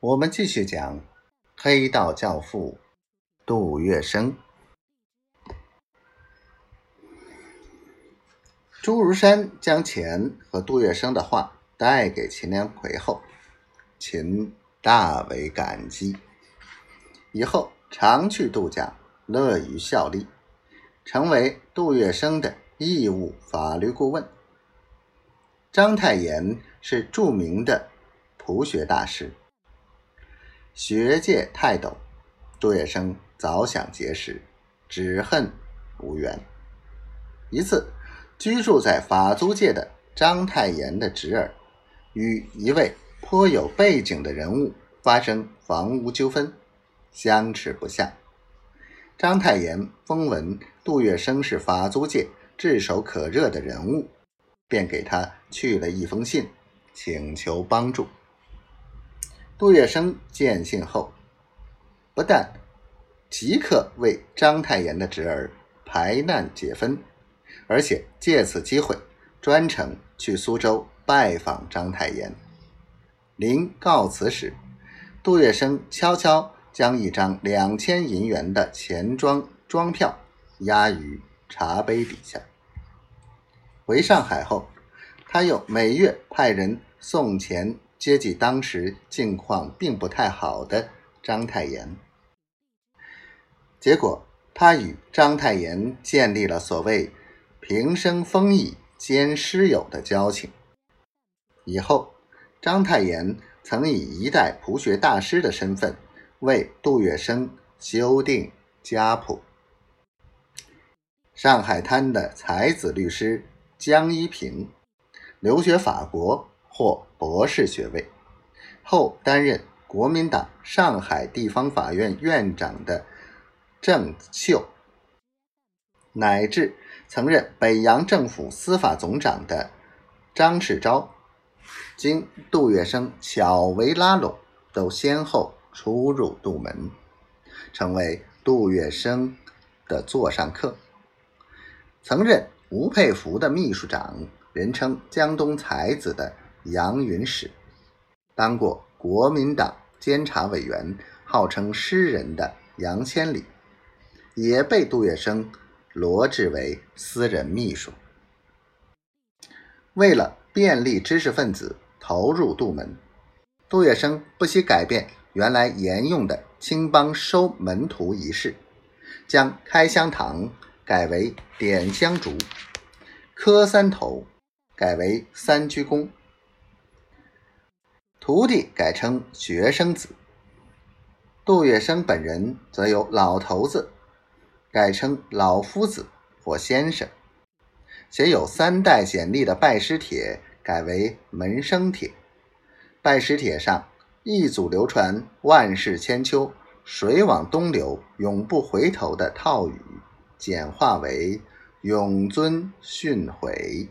我们继续讲黑道教父杜月笙。朱如山将钱和杜月笙的话带给秦良奎后，秦大为感激，以后常去度假，乐于效力，成为杜月笙的义务法律顾问。章太炎是著名的朴学大师。学界泰斗，杜月笙早想结识，只恨无缘。一次，居住在法租界的章太炎的侄儿，与一位颇有背景的人物发生房屋纠纷，相持不下。章太炎风闻杜月笙是法租界炙手可热的人物，便给他去了一封信，请求帮助。杜月笙见信后，不但即刻为章太炎的侄儿排难解纷，而且借此机会专程去苏州拜访章太炎。临告辞时，杜月笙悄悄将一张两千银元的钱庄庄票压于茶杯底下。回上海后，他又每月派人送钱。接济当时境况并不太好的章太炎，结果他与章太炎建立了所谓平生风义兼师友的交情。以后，章太炎曾以一代朴学大师的身份为杜月笙修订家谱。上海滩的才子律师江一平留学法国。获博士学位，后担任国民党上海地方法院院长的郑秀，乃至曾任北洋政府司法总长的张世钊，经杜月笙巧为拉拢，都先后出入杜门，成为杜月笙的座上客。曾任吴佩孚的秘书长，人称江东才子的。杨云史当过国民党监察委员，号称诗人的杨千里，也被杜月笙罗致为私人秘书。为了便利知识分子投入杜门，杜月笙不惜改变原来沿用的青帮收门徒仪式，将开香堂改为点香烛，磕三头改为三鞠躬。徒弟改称学生子，杜月笙本人则由老头子改称老夫子或先生，写有三代简历的拜师帖改为门生帖，拜师帖上一组流传“万世千秋，水往东流，永不回头”的套语，简化为“永尊训诲”。